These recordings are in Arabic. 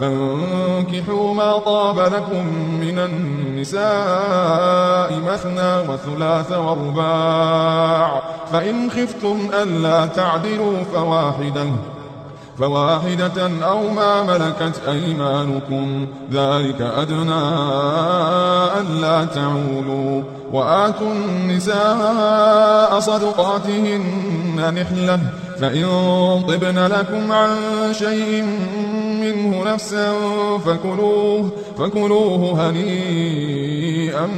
فانكحوا ما طاب لكم من النساء مثنى وثلاث ورباع فإن خفتم ألا تعدلوا فواحدة فواحدة أو ما ملكت أيمانكم ذلك أدنى ألا تعولوا وآتوا النساء صدقاتهن نحلة فإن طبن لكم عن شيء منه نفسا فكلوه, فكلوه هنيئا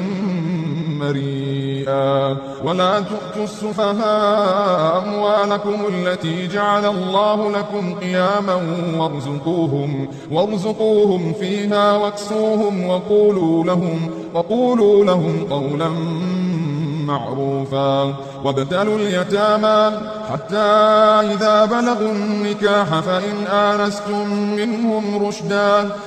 مريئا. ولا تؤتوا السفهاء أموالكم التي جعل الله لكم قياما وارزقوهم, وارزقوهم فيها واكسوهم وقولوا لهم, وقولوا لهم قولا معروفا. وابتلوا اليتامى حتى إذا بلغوا النكاح فإن آنستم منهم رشدا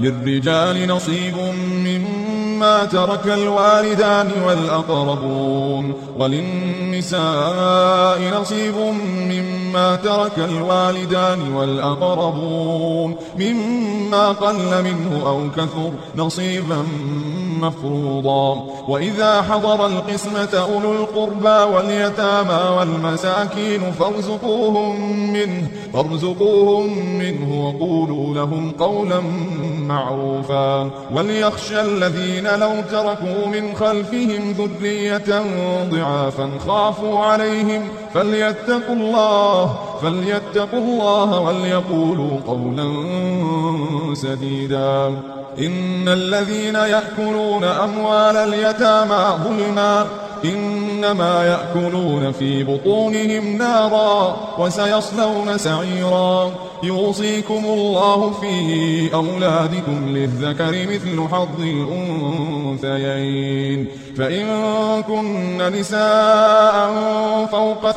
للرجال نصيب مما ترك الوالدان والأقربون وللنساء نصيب مما ترك الوالدان والأقربون مما قل منه أو كثر نصيبا مفروضا. وإذا حضر القسمة أولو القربى واليتامى والمساكين فارزقوهم منه, فارزقوهم منه وقولوا لهم قولا معروفا. وليخشى الذين لو تركوا من خلفهم ذرية ضعافا خافوا عليهم فليتقوا الله فليتقوا الله وليقولوا قولا سديدا. إن الذين يأكلون أموال اليتامى ظلما. إنما يأكلون في بطونهم نارا وسيصلون سعيرا. يوصيكم الله في أولادكم للذكر مثل حظ الأنثيين. فإن كن نساء فوق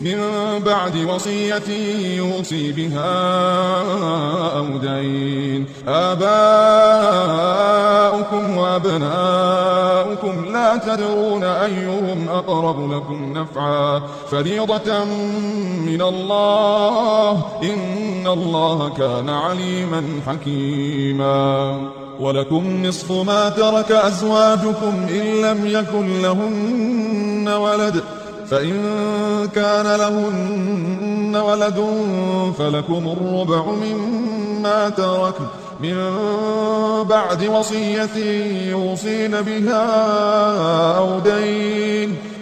من بعد وصية يوصي بها أو دين. آباؤكم وأبناؤكم لا تدرون أيهم أقرب لكم نفعا. فريضة من الله. إن الله كان عليما حكيما. ولكم نصف ما ترك أزواجكم إن لم يكن لهن ولد. فإن كان لهن ولد فلكم الربع مما ترك من بعد وصية يوصين بها أو دين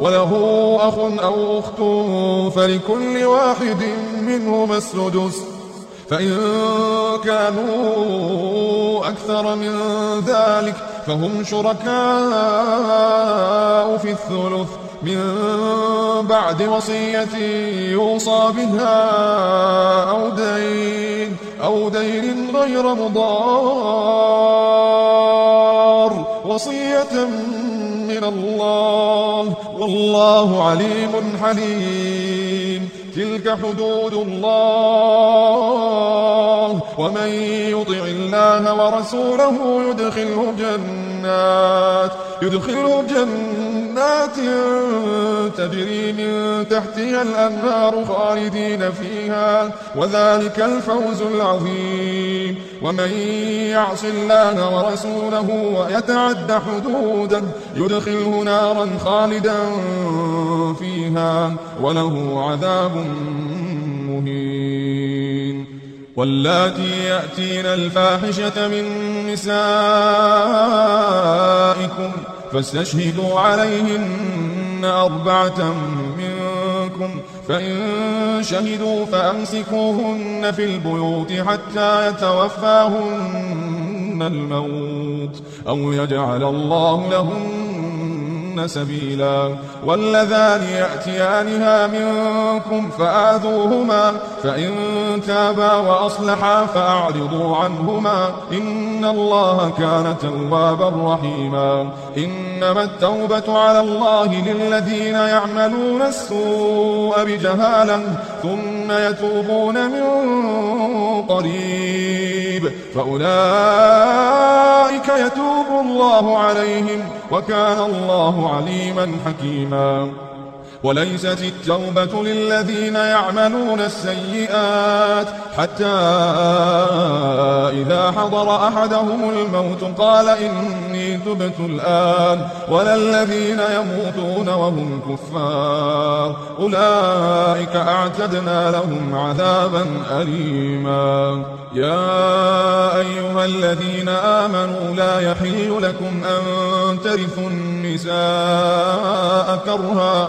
وله أخ أو أخت فلكل واحد منهما السدس. فإن كانوا أكثر من ذلك فهم شركاء في الثلث. من بعد وصية يوصى بها أو دين أو دين غير مضار. وصية من الله. والله عليم حليم. تلك حدود الله. ومن يطع الله ورسوله يدخله جنات يدخله جنات تجري من تحتها الأنهار خالدين فيها وذلك الفوز العظيم. ومن يعص الله ورسوله ويتعد حدودا يدخله نارا خالدا فيها وله عذاب مهين. واللاتي يأتين الفاحشة من نسائكم فاستشهدوا عليهن أربعة منكم. فإن شهدوا فأمسكوهن في البيوت حتى يتوفاهن الموت أو يجعل الله لهن سبيلا واللذان يأتيانها منكم فآذوهما فإن تابا وأصلحا فأعرضوا عنهما إن الله كان توابا رحيما إنما التوبة على الله للذين يعملون السوء بجهالة ثم يتوبون من قريب. فأولئك يتوب الله عليهم وكان الله عليما حكيما. وليست التوبة للذين يعملون السيئات حتى إذا حضر أحدهم الموت قال إني تبت الآن ولا الذين يموتون وهم كفار أولئك أعتدنا لهم عذابا أليما. يا أيها الذين آمنوا لا يحل لكم أن ترثوا النساء كرها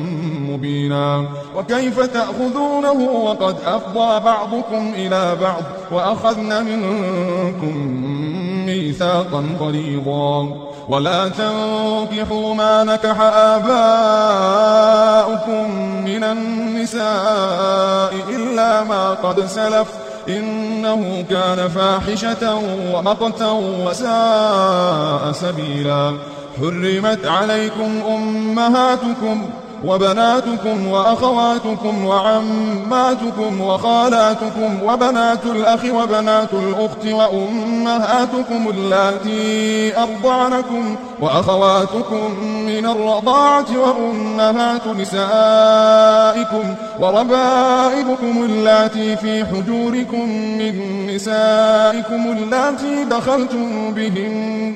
مبينا. وكيف تأخذونه وقد أفضى بعضكم إلى بعض وأخذن منكم ميثاقا غليظا. ولا تنكحوا ما نكح آباؤكم من النساء إلا ما قد سلف. إنه كان فاحشة ومقتا وساء سبيلا. حرمت عليكم أمهاتكم وبناتكم وأخواتكم وعماتكم وخالاتكم وبنات الأخ وبنات الأخت وأمهاتكم اللاتي أرضعنكم وأخواتكم من الرضاعة وأمهات نسائكم وربائبكم اللاتي في حجوركم من نسائكم اللاتي دخلتم بهن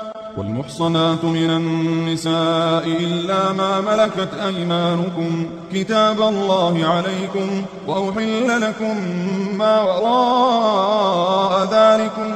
والمحصنات من النساء إلا ما ملكت أيمانكم كتاب الله عليكم وأحل لكم ما وراء ذلكم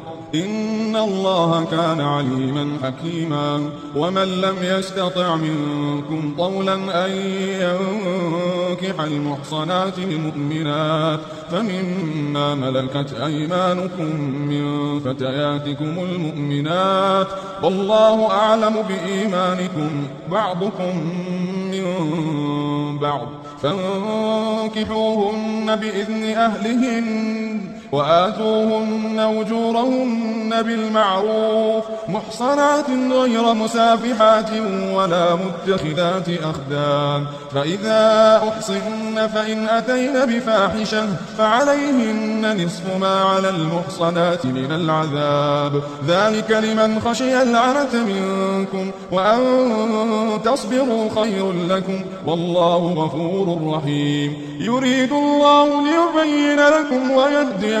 إن الله كان عليما حكيما ومن لم يستطع منكم طولا أن ينكح المحصنات المؤمنات فمما ملكت أيمانكم من فتياتكم المؤمنات والله أعلم بإيمانكم بعضكم من بعض فانكحوهن بإذن أهلهن وآتوهن أجورهن بالمعروف محصنات غير مسافحات ولا متخذات أخدان فإذا أحصن فإن أتين بفاحشة فعليهن نصف ما على المحصنات من العذاب. ذلك لمن خشي العنة منكم وأن تصبروا خير لكم والله غفور رحيم. يريد الله ليبين لكم ويهديكم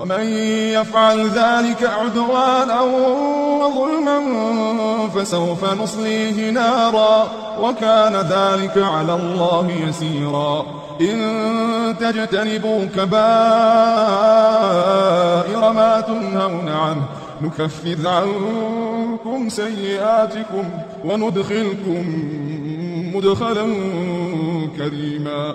ومن يفعل ذلك عدوانا وظلما فسوف نصليه نارا وكان ذلك على الله يسيرا. إن تجتنبوا كبائر ما تنهون عنه نكفر عنكم سيئاتكم وندخلكم مدخلا كريما.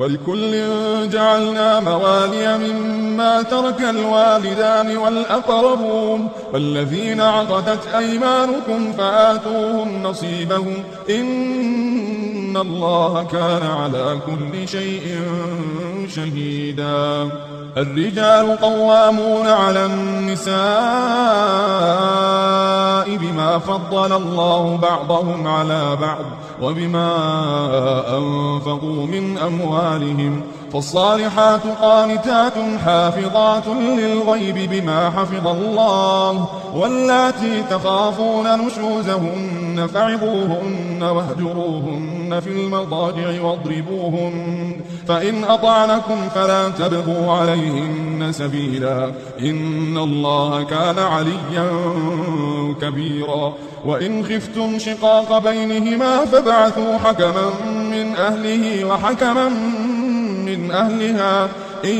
ولكل جعلنا موالي مما ترك الوالدان والأقربون والذين عقدت أيمانكم فآتوهم نصيبهم. إن الله كان على كل شيء شهيدا. الرجال قوامون على النساء بما فضل الله بعضهم على بعض وبما أنفقوا من أموالهم فالصالحات قانتات حافظات للغيب بما حفظ الله واللاتي تخافون نشوزهن فعظوهن واهجروهن في المضاجع واضربوهن فإن أطعنكم فلا تبغوا عليهن سبيلا إن الله كان عليا كبيرا. وإن خفتم شقاق بينهما فابعثوا حكما من أهله وحكما من أهلها إن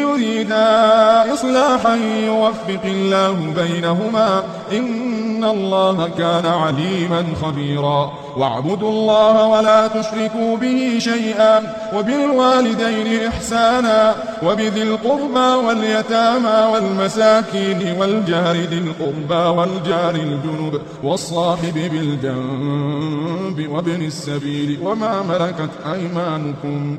يريدا إصلاحا يوفق الله بينهما إن الله كان عليما خبيرا. واعبدوا الله ولا تشركوا به شيئا وبالوالدين إحسانا وبذي القربى واليتامى والمساكين والجار ذي القربى والجار الجنب والصاحب بالجنب وابن السبيل وما ملكت أيمانكم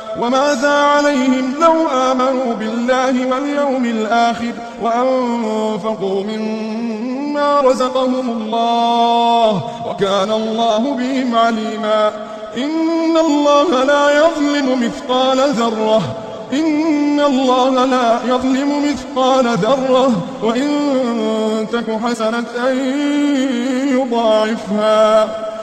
وماذا عليهم لو آمنوا بالله واليوم الآخر وأنفقوا مما رزقهم الله وكان الله بهم عليما. إن الله لا يظلم مثقال ذرة. إن الله لا يظلم مثقال ذرة. وإن تك حسنة يضاعفها.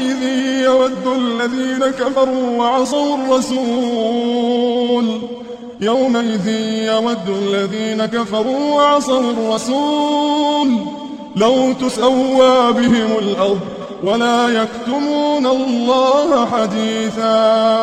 يومئذ يود الذين كفروا وعصوا الرسول. يومئذ يود الذين كفروا وعصوا الرسول. لو تسوى بهم الأرض ولا يكتمون الله حديثا.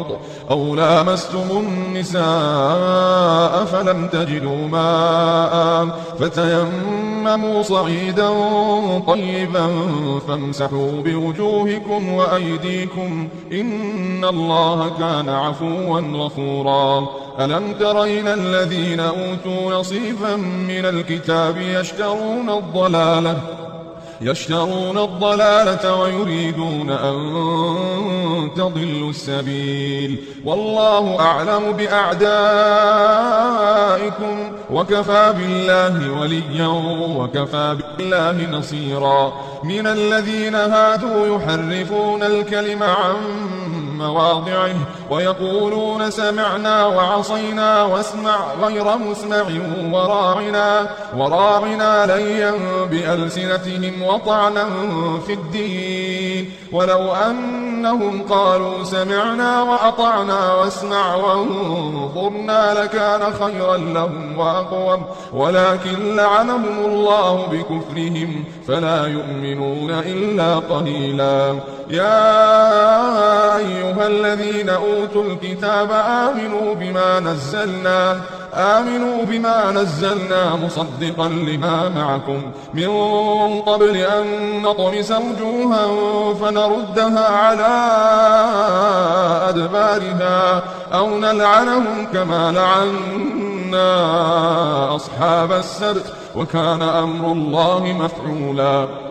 أو لامستم النساء فلم تجدوا ماء فتيمموا صعيدا طيبا فامسحوا بوجوهكم وأيديكم إن الله كان عفوا غفورا. ألم تر إلى الذين أوتوا نصيبا من الكتاب يشترون الضلالة يشترون الضلالة ويريدون أن تضلوا السبيل. والله أعلم بأعدائكم. وكفى بالله وليا وكفى بالله نصيرا. من الذين هادوا يحرفون الكلم عن مواضعه ويقولون سمعنا وعصينا واسمع غير مسمع وراعنا وراعنا ليا بألسنتهم وطعنا في الدين. ولو أنهم قالوا سمعنا وأطعنا واسمع وانظرنا لكان خيرا لهم وأقوم. ولكن لعنهم الله بكفرهم فلا يؤمنون إلا قليلا. يا أيها الذين أوتوا الكتاب آمنوا بما نزلنا آمنوا بما نزلنا مصدقا لما معكم. من قبل أن نطمس وجوها فنردها على أدبارها أو نلعنهم كما لعنا أصحاب السبت وكان أمر الله مفعولا.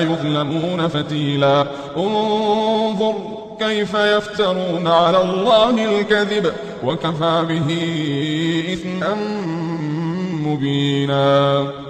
يظلمون فتيلا. انظر كيف يفترون على الله الكذب وكفى به إثما مبينا.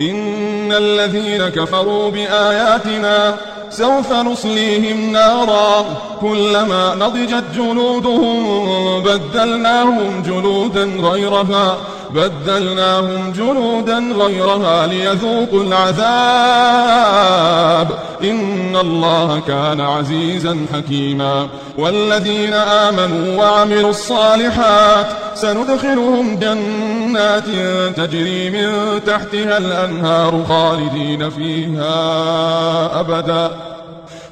إن الذين كفروا بآياتنا سوف نصليهم نارا. كلما نضجت جلودهم بدلناهم جلودا غيرها. بدلناهم جلودا غيرها ليذوقوا العذاب. إن الله كان عزيزا حكيما. والذين آمنوا وعملوا الصالحات سندخلهم جنات تجري من تحتها الأنهار خالدين فيها أبدا.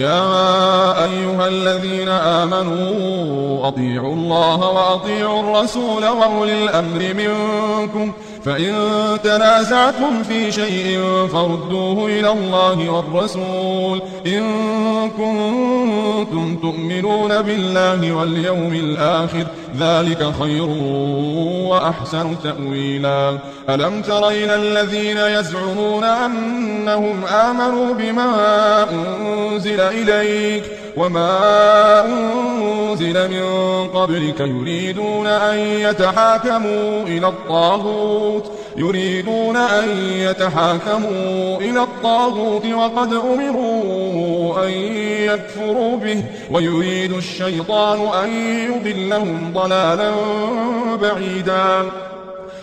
يا أيها الذين آمنوا أطيعوا الله وأطيعوا الرسول وأولي الأمر منكم فإن تنازعتم في شيء فردوه إلى الله والرسول إن كنتم تؤمنون بالله واليوم الآخر ذلك خير وأحسن تأويلا. ألم تر إلى الذين يزعمون أنهم آمنوا بما أنزل إليك وما أنزل من قبلك يريدون أن يتحاكموا إلى الطاغوت يريدون أن يتحاكموا إلى الطاغوت وقد أمروا أن يكفروا به ويريد الشيطان أن يضلهم ضلالا بعيدا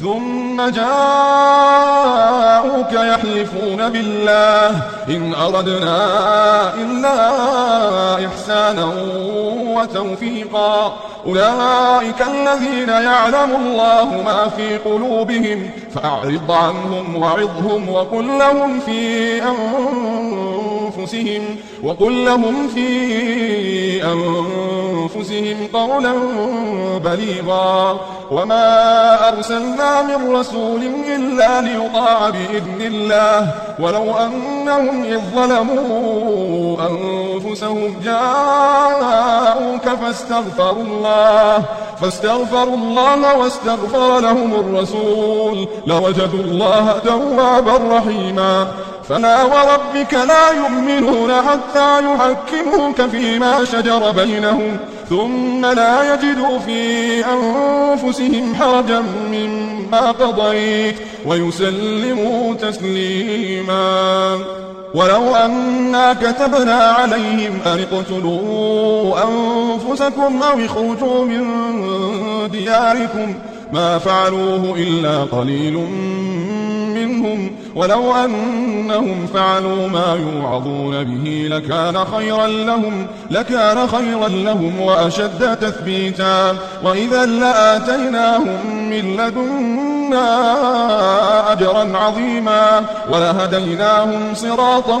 ثم جاءوك يحلفون بالله. إن أردنا إلا إحسانا وتوفيقا. أولئك الذين يعلم الله ما في قلوبهم. فأعرض عنهم وعظهم وقل لهم في أنفسهم وقل لهم في أنفسهم قولا بليغا. وما أرسلنا من رسول إلا ليطاع بإذن الله. ولو أنهم إذ ظلموا أنفسهم جاءوك فاستغفروا الله فاستغفروا الله واستغفر لهم الرسول. لوجدوا الله توابا رحيما. فلا وربك لا يؤمنون حتى يحكموك فيما شجر بينهم ثم لا يجدوا في أنفسهم حرجا مما قضيت ويسلموا تسليما. ولو أنا كتبنا عليهم أن اقتلوا أنفسكم أو اخرجوا من دياركم ما فعلوه إلا قليل منهم. ولو أنهم فعلوا ما يوعظون به لكان خيرا لهم لكان خيرا لهم وأشد تثبيتا. وإذا لآتيناهم من لدنا أجرا عظيما ولهديناهم صراطا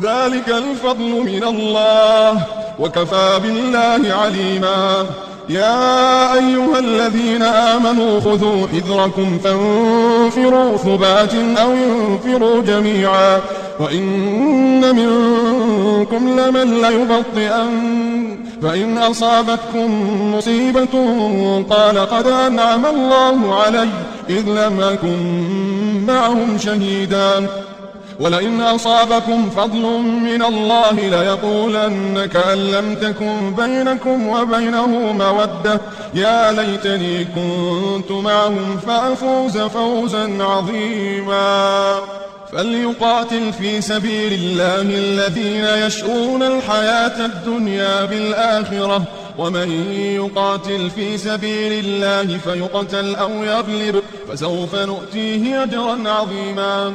ذلك الفضل من الله. وكفى بالله عليما. يا أيها الذين آمنوا خذوا حذركم فانفروا ثبات أو انفروا جميعا. وإن منكم لمن ليبطئن. فإن أصابتكم مصيبة قال قد أنعم الله علي إذ لم أكن معهم شهيدا. ولئن أصابكم فضل من الله ليقولن كأن لم تكن بينكم وبينه مودة. يا ليتني كنت معهم فأفوز فوزا عظيما. فليقاتل في سبيل الله الذين يشؤون الحياة الدنيا بالآخرة. ومن يقاتل في سبيل الله فيقتل أو يغلب. فسوف نؤتيه أجرا عظيما.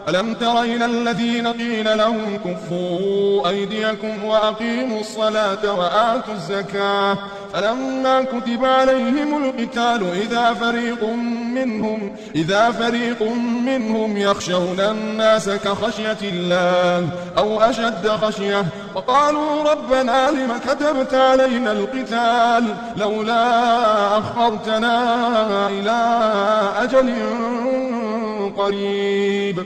ألم تر إلى الذين قيل لهم كفوا أيديكم وأقيموا الصلاة وآتوا الزكاة فلما كتب عليهم القتال إذا فريق منهم إذا فريق منهم يخشون الناس كخشية الله أو أشد خشية وقالوا ربنا لم كتبت علينا القتال لولا أخرتنا إلى أجل قريب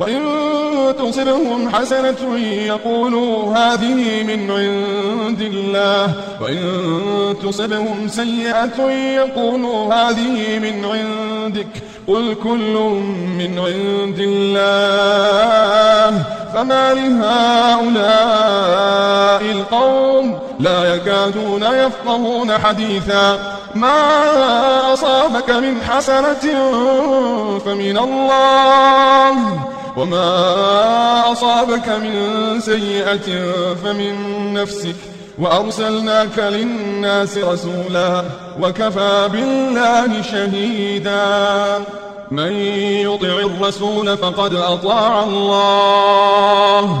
وإن تصبهم حسنة يقولوا هذه من عند الله. وإن تصبهم سيئة يقولوا هذه من عندك. قل كل من عند الله. فما لهؤلاء القوم لا يكادون يفقهون حديثا. ما أصابك من حسنة فمن الله. وما أصابك من سيئة فمن نفسك وأرسلناك للناس رسولا وكفى بالله شهيدا من يطع الرسول فقد أطاع الله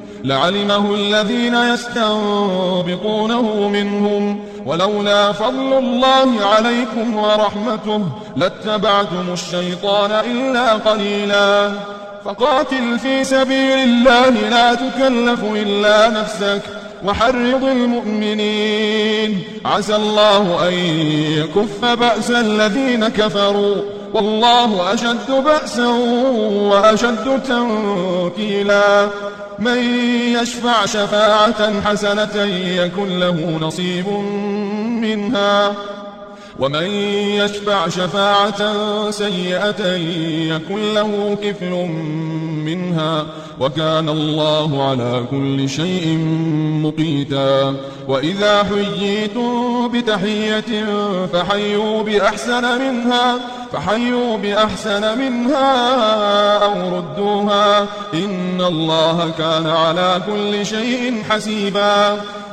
لعلمه الذين يستنبطونه منهم. ولولا فضل الله عليكم ورحمته لاتبعتم الشيطان إلا قليلا. فقاتل في سبيل الله لا تكلف إلا نفسك. وحرض المؤمنين. عسى الله أن يكف بأس الذين كفروا. والله أشد بأسا وأشد تنكيلا. من يشفع شفاعة حسنة يكن له نصيب منها. ومن يشفع شفاعة سيئة يكن له كفل منها وكان الله على كل شيء مقيتا. وإذا حييتم بتحية فحيوا بأحسن منها فحيوا بأحسن منها أو ردوها. إن الله كان على كل شيء حسيبا.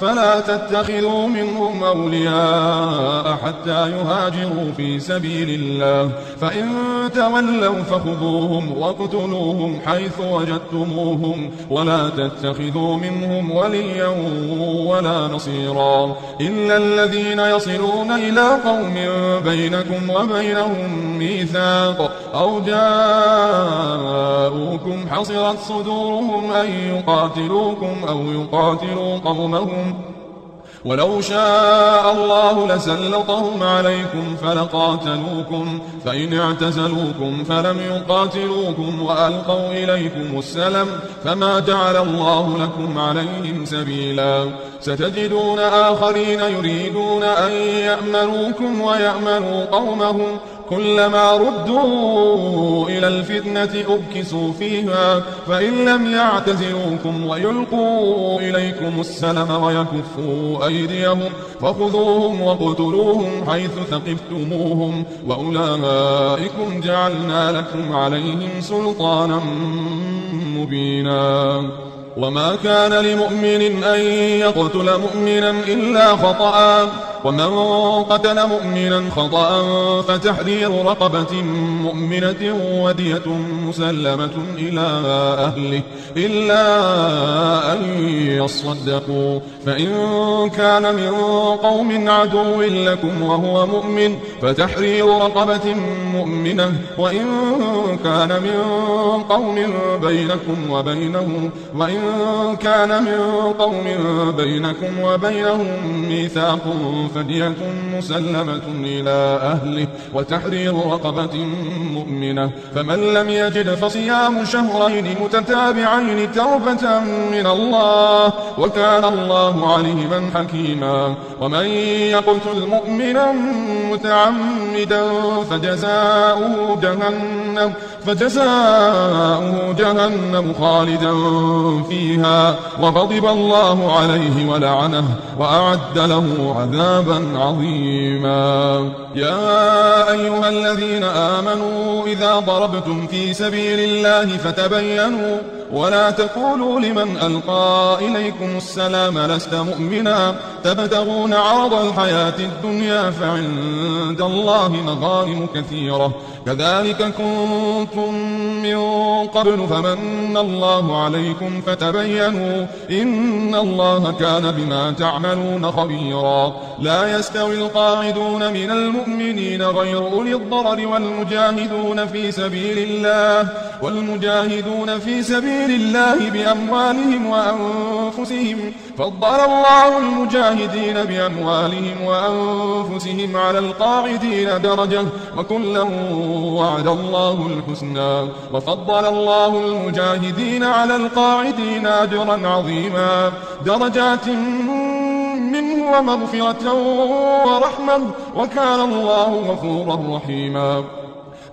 فلا تتخذوا منهم أولياء حتى يهاجروا في سبيل الله. فإن تولوا فخذوهم واقتلوهم حيث وجدتموهم ولا تتخذوا منهم وليا ولا نصيرا. إلا الذين يصلون إلى قوم بينكم وبينهم ميثاق. أو جاءوكم حصرت صدورهم أن يقاتلوكم أو يقاتلوا قومهم ولو شاء الله لسلطهم عليكم فلقاتلوكم فإن اعتزلوكم فلم يقاتلوكم وألقوا إليكم السلم فما جعل الله لكم عليهم سبيلا ستجدون آخرين يريدون أن يأمنوكم ويأمنوا قومهم كلما ردوا إلى الفتنة أبكسوا فيها فإن لم يعتزلوكم ويلقوا إليكم السلم ويكفوا أيديهم فخذوهم وقتلوهم حيث ثقفتموهم وأولئكم جعلنا لكم عليهم سلطانا مبينا. وما كان لمؤمن أن يقتل مؤمنا إلا خطأ. ومن قتل مؤمنا خطأ فتحرير رقبة مؤمنة ودية مسلمة إلى أهله إلا أن يصدقوا. فإن كان من قوم عدو لكم وهو مؤمن فتحرير رقبة مؤمنة. وإن كان من قوم بينكم وبينهم وإن كان من قوم بينكم وبينهم ميثاق فدية مسلمة إلى أهله وتحرير رقبة مؤمنة. فمن لم يجد فصيام شهرين متتابعين توبة من الله وكان الله عليما حكيما. ومن يقتل مؤمنا متعمدا فجزاؤه جهنم فجزاؤه جهنم خالدا فيها. وغضب الله عليه ولعنه وأعد له عذابا عظيما. يا أيها الذين آمنوا إذا ضربتم في سبيل الله فتبينوا ولا تقولوا لمن ألقى إليكم السلام لست مؤمنا. تبتغون عرض الحياة الدنيا فعند الله مغانم كثيرة. كذلك كنتم من قبل فمن الله عليكم فتبينوا إن الله كان بما تعملون خبيرا. لا يستوي القاعدون من المؤمنين غير أولي الضرر والمجاهدون في سبيل الله. والمجاهدون في سبيل الله بأموالهم وأنفسهم فضل الله المجاهدين بأموالهم وأنفسهم على القاعدين درجة وكلا وعد الله الحسنى وفضل الله المجاهدين على القاعدين أجرا عظيما درجات منه ومغفرة ورحمة وكان الله غفورا رحيما.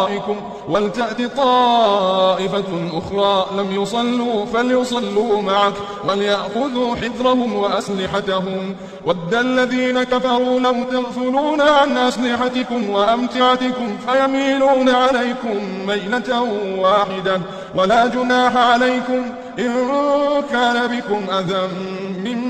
ورائكم ولتأت طائفة أخرى لم يصلوا فليصلوا معك وليأخذوا حذرهم وأسلحتهم. ود الذين كفروا لو تغفلون عن أسلحتكم وأمتعتكم فيميلون عليكم ميلة واحدة. ولا جناح عليكم إن كان بكم أذى من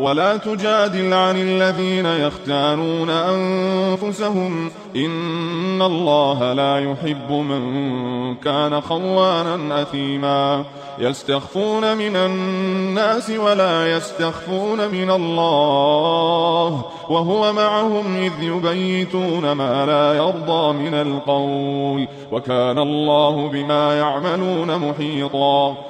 ولا تجادل عن الذين يختانون أنفسهم. إن الله لا يحب من كان خوانا أثيما. يستخفون من الناس ولا يستخفون من الله. وهو معهم إذ يبيتون ما لا يرضى من القول. وكان الله بما يعملون محيطا.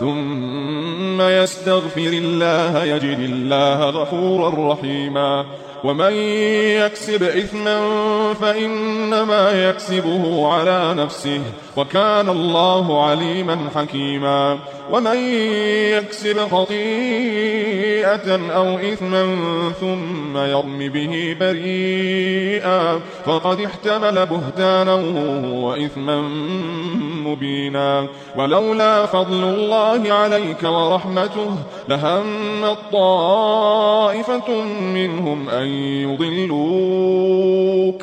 ثم يستغفر الله يجد الله غفورا رحيما. ومن يكسب إثما فإنما يكسبه على نفسه. وكان الله عليما حكيما. ومن يكسب خطيئة أو إثما ثم يرم به بريئا فقد احتمل بهتانا وإثما مبينا. ولولا فضل الله عليك ورحمته لهم طائفة منهم أن يضلوك.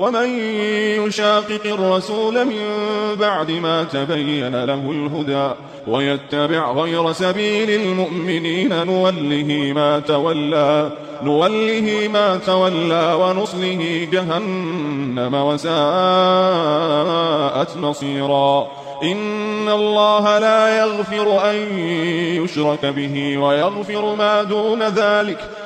ومن يشاقق الرسول من بعد ما تبين له الهدى ويتبع غير سبيل المؤمنين نوله ما تولى نوله ما تولى ونصله جهنم وساءت مصيرا. إن الله لا يغفر أن يشرك به ويغفر ما دون ذلك.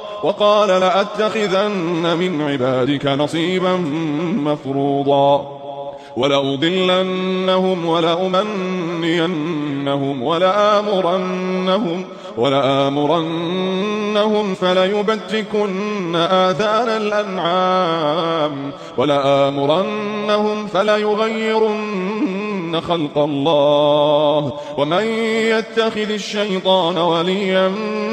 وقال لأتخذن من عبادك نصيبا مفروضا ولأضلنهم ولأمنينهم ولآمرنهم ولآمرنهم فليبتكن آذان الأنعام ولآمرنهم فليغيرن خلق الله ومن يتخذ الشيطان وليا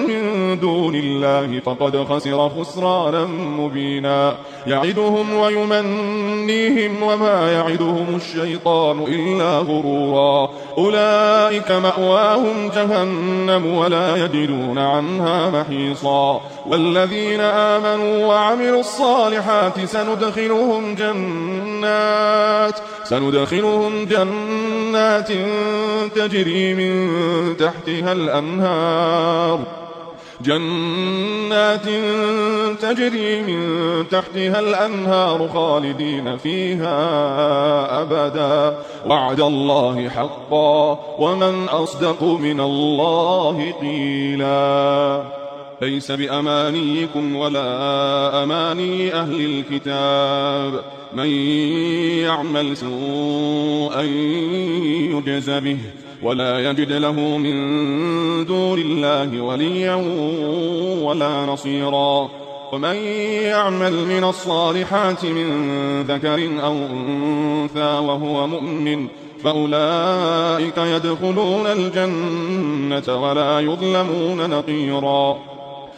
من دون الله فقد خسر خسرانا مبينا يعدهم ويمنيهم وما يعدهم الشيطان إلا غرورا أولئك مأواهم جهنم ولا يجدون عنها محيصا. والذين آمنوا وعملوا الصالحات سندخلهم جنات سندخلهم جنات تجري من تحتها الأنهار. جنات تجري من تحتها الأنهار خالدين فيها أبدا. وعد الله حقا ومن أصدق من الله قيلا. ليس بأمانيكم ولا أماني أهل الكتاب. من يعمل سوءا يجز به. ولا يجد له من دون الله وليا ولا نصيرا. ومن يعمل من الصالحات من ذكر أو أنثى وهو مؤمن فأولئك يدخلون الجنة ولا يظلمون نقيرا.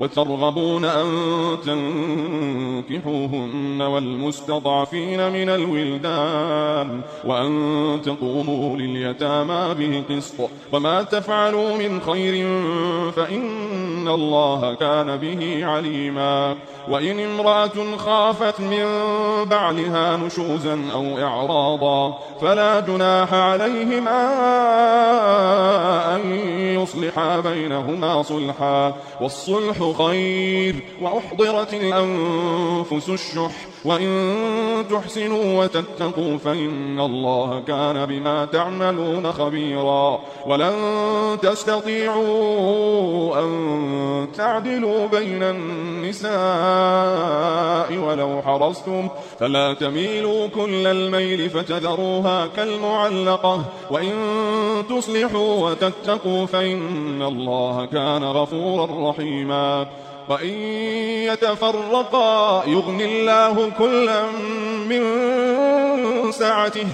وترغبون أن تنكحوهن والمستضعفين من الولدان وأن تقوموا لليتامى بالقسط. وما تفعلوا من خير فإن الله كان به عليما. وإن امرأة خافت من بعلها نشوزا أو إعراضا فلا جناح عليهما أن يصلحا بينهما صلحا. والصلح خير وأحضرت الأنفس الشح وإن تحسنوا وتتقوا فإن الله كان بما تعملون خبيرا ولن تستطيعوا أن تعدلوا بين النساء ولو حرصتم فلا تميلوا كل الميل فتذروها كالمعلقة وإن تصلحوا وتتقوا فإن الله كان غفورا رحيما وإن يتفرقا يغني الله كلا من سعته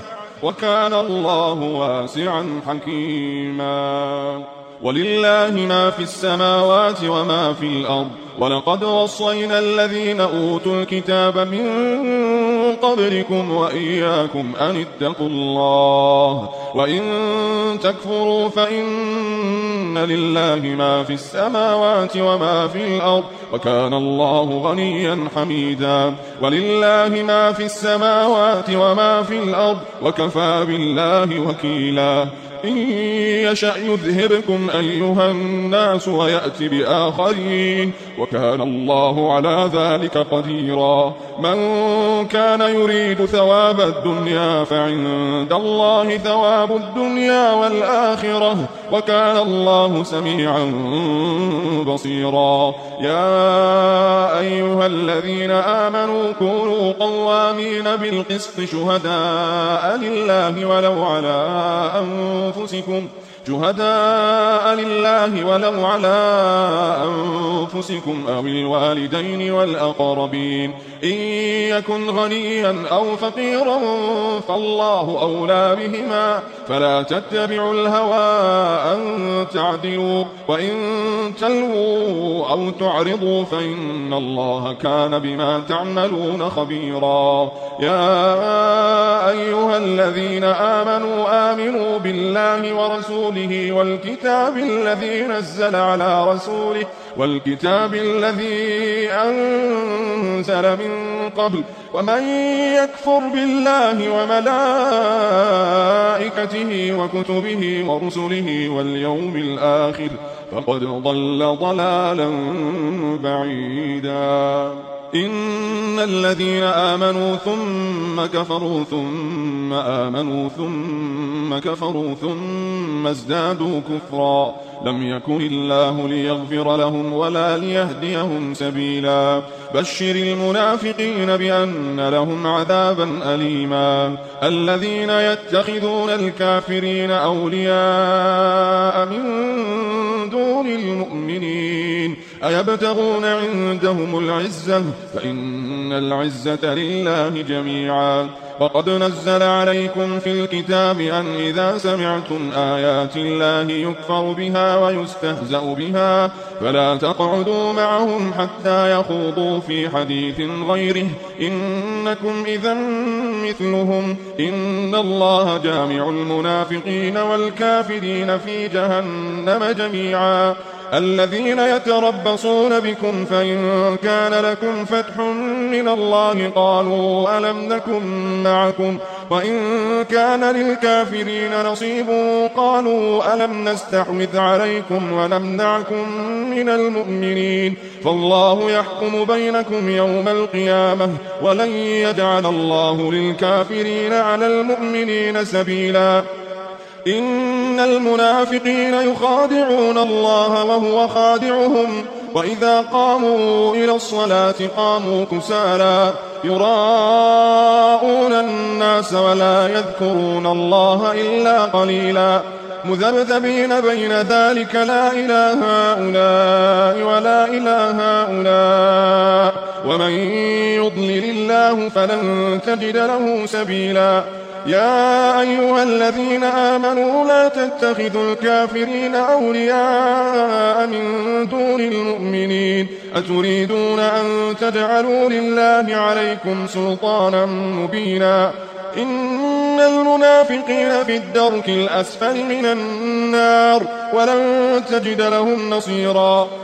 وكان الله واسعا حكيما. ولله ما في السماوات وما في الأرض. ولقد وصينا الذين أوتوا الكتاب من قبلكم وإياكم أن اتقوا الله. وإن تكفروا فإن إن لله ما في السماوات وما في الأرض. وكان الله غنيا حميدا. ولله ما في السماوات وما في الأرض. وكفى بالله وكيلا. إن يشأ يذهبكم أيها الناس ويأت بآخرين وكان الله على ذلك قديرا. من كان يريد ثواب الدنيا فعند الله ثواب الدنيا والآخرة وكان الله سميعا بصيرا. يا أيها الذين آمنوا كونوا قوامين بالقسط شهداء لله ولو على أنفسكم أنفسكم شهداء لله ولو على أنفسكم أو الوالدين والأقربين إن يكن غنيا أو فقيرا فالله أولى بهما فلا تتبعوا الهوى أن تعدلوا وإن تلووا أو تعرضوا فإن الله كان بما تعملون خبيرا يا أيها الذين آمنوا آمنوا بالله ورسوله والكتاب الذي نزل على رسوله والكتاب الذي أنزل من قبل ومن يكفر بالله وملائكته وكتبه ورسله واليوم الآخر فقد ضل ضلالا بعيدا. إن الذين آمنوا ثم كفروا ثم آمنوا ثم كفروا ثم ازدادوا كفرا. لم يكن الله ليغفر لهم ولا ليهديهم سبيلا. بشر المنافقين بأن لهم عذابا أليما. الذين يتخذون الكافرين أولياء من دون المؤمنين. أيبتغون عندهم العزة؟ فإن العزة لله جميعا. وقد نزل عليكم في الكتاب أن إذا سمعتم آيات الله يكفر بها ويستهزأ بها فلا تقعدوا معهم حتى يخوضوا في حديث غيره. إنكم إذا مثلهم. إن الله جامع المنافقين والكافرين في جهنم جميعا. الذين يتربصون بكم فإن كان لكم فتح من الله قالوا ألم نكن معكم وإن كان للكافرين نصيب قالوا ألم نستحوذ عليكم ونمنعكم من المؤمنين فالله يحكم بينكم يوم القيامة ولن يجعل الله للكافرين على المؤمنين سبيلا إن المنافقين يخادعون الله وهو خادعهم. وإذا قاموا إلى الصلاة قاموا كسالا. يراءون الناس ولا يذكرون الله إلا قليلا. مذبذبين بين ذلك لا إله هؤلاء ولا إله هؤلاء. ومن يضلل الله فلن تجد له سبيلا. يا أيها الذين آمنوا لا تتخذوا الكافرين أولياء من دون المؤمنين. أتريدون أن تجعلوا لله عليكم سلطانا مبينا. إن المنافقين في الدرك الأسفل من النار ولن تجد لهم نصيرا.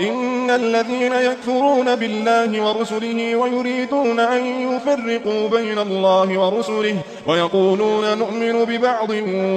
إن الذين يكفرون بالله ورسله ويريدون أن يفرقوا بين الله ورسله ويقولون نؤمن ببعض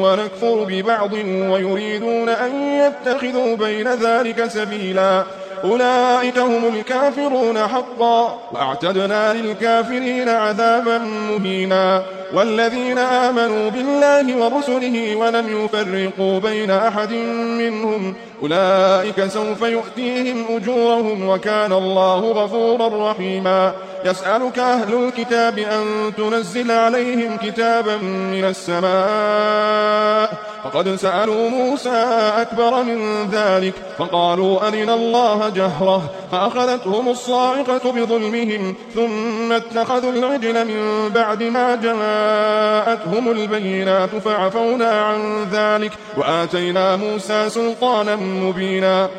ونكفر ببعض ويريدون أن يتخذوا بين ذلك سبيلا. أولئك هم الكافرون حقا. وأعتدنا للكافرين عذابا مهينا. والذين آمنوا بالله ورسله ولم يفرقوا بين أحد منهم أولئك سوف يؤتيهم أجورهم وكان الله غفورا رحيما يسألك أهل الكتاب أن تنزل عليهم كتابا من السماء. فقد سألوا موسى أكبر من ذلك فقالوا أرنا الله جهرة فأخذتهم الصاعقة بظلمهم ثم اتخذوا العجل من بعد ما جاءتهم البينات فعفونا عن ذلك وآتينا موسى سلطانا مبينا.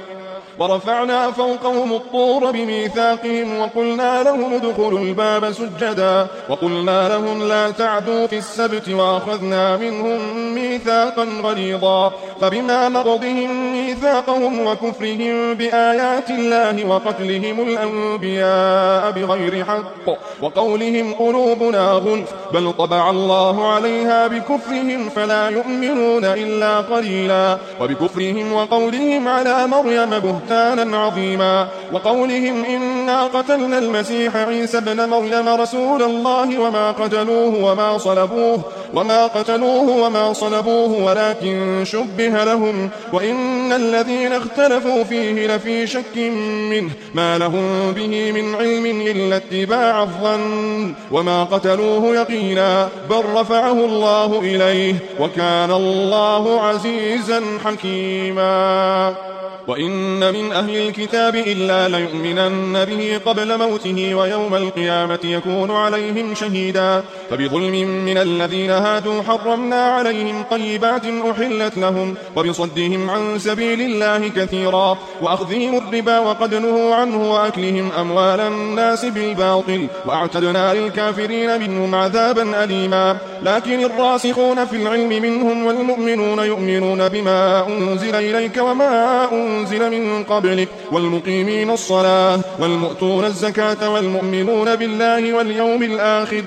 ورفعنا فوقهم الطور بميثاقهم وقلنا لهم ادخلوا الباب سجدا وقلنا لهم لا تعدوا في السبت وأخذنا منهم ميثاقا غليظا فبما نقضهم ميثاقهم وكفرهم بآيات الله وقتلهم الأنبياء بغير حق وقولهم قلوبنا غلف بل طبع الله عليها بكفرهم فلا يؤمنون إلا قليلا وبكفرهم وقولهم على مريم بهتانا بهتانا عظيما. وقولهم إنا قتلنا المسيح عيسى ابن مريم رسول الله وما قتلوه وما صلبوه. وما قتلوه وما صلبوه ولكن شبه لهم وإن الذين اختلفوا فيه لفي شك منه ما لهم به من علم إلا اتباع الظن وما قتلوه يقينا بل رفعه الله إليه وكان الله عزيزا حكيما وإن من أهل الكتاب إلا ليؤمنن به قبل موته ويوم القيامة يكون عليهم شهيدا فبظلم من الذين هادوا حرمنا عليهم طيبات أحلت لهم وبصدهم عن سبيل الله كثيرا وأخذهم الربا وقد نهوا عنه وأكلهم أموال الناس بالباطل وأعتدنا للكافرين منهم عذابا أليما. لكن الراسخون في العلم منهم والمؤمنون يؤمنون بما أنزل إليك وما أنزل من قبلك والمقيمين الصلاة والمؤتون الزكاة والمؤمنون بالله واليوم الآخر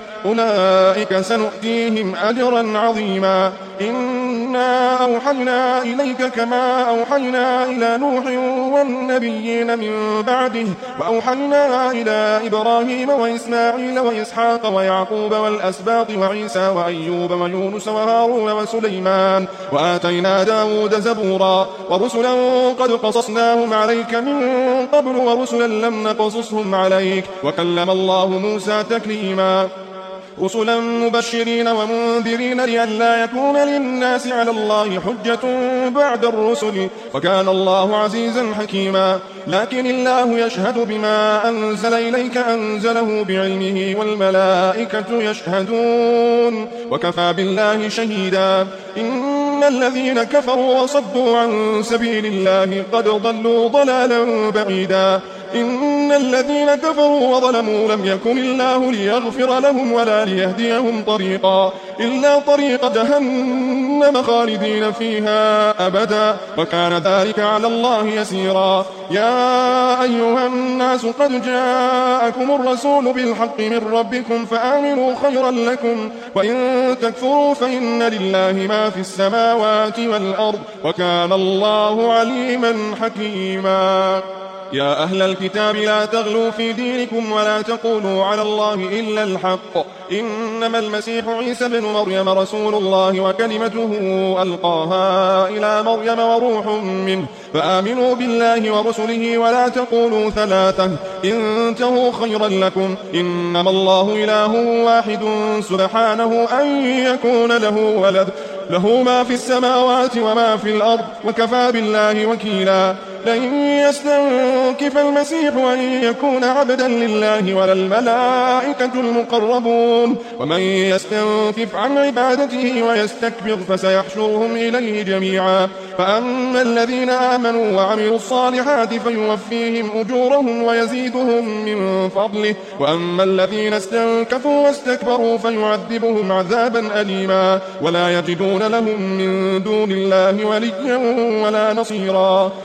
أولئك سنؤتيهم أجرا عظيما. إنا أوحينا إليك كما أوحينا إلى نوح والنبيين من بعده وأوحينا إلى إبراهيم وإسماعيل وإسحاق ويعقوب والأسباط وعيسى وأيوب ويونس وهارون وسليمان وآتينا داود زبورا. ورسلا قد قصصناهم عليك من قبل ورسلا لم نقصصهم عليك. وكلم الله موسى تكليما. رسلا مبشرين ومنذرين لئلا يكون للناس على الله حجة بعد الرسل. وكان الله عزيزا حكيما. لكن الله يشهد بما أنزل إليك أنزله بعلمه والملائكة يشهدون. وكفى بالله شهيدا. إن الذين كفروا وصدوا عن سبيل الله قد ضلوا ضلالا بعيدا. إن الذين كفروا وظلموا لم يكن الله ليغفر لهم ولا ليهديهم طريقا إلا طريق جهنم خالدين فيها أبدا وكان ذلك على الله يسيرا. يا أيها الناس قد جاءكم الرسول بالحق من ربكم فآمنوا خيرا لكم وإن تكفروا فإن لله ما في السماوات والأرض وكان الله عليما حكيما. يا أهل الكتاب لا تغلوا في دينكم ولا تقولوا على الله إلا الحق. إنما المسيح عيسى بن مريم رسول الله وكلمته ألقاها إلى مريم وروح منه. فآمنوا بالله ورسله ولا تقولوا ثلاثة. انتهوا خيرا لكم. إنما الله إله واحد سبحانه أن يكون له ولد. له ما في السماوات وما في الأرض. وكفى بالله وكيلا. لن يستنكف المسيح أن يكون عبدا لله ولا الملائكة المقربون. ومن يستنكف عن عبادته ويستكبر فسيحشرهم إليه جميعا. فأما الذين آمنوا وعملوا الصالحات فيوفيهم أجورهم ويزيدهم من فضله. وأما الذين استنكفوا واستكبروا فيعذبهم عذابا أليما. ولا يجدون لهم من دون الله وليا ولا نصيرا.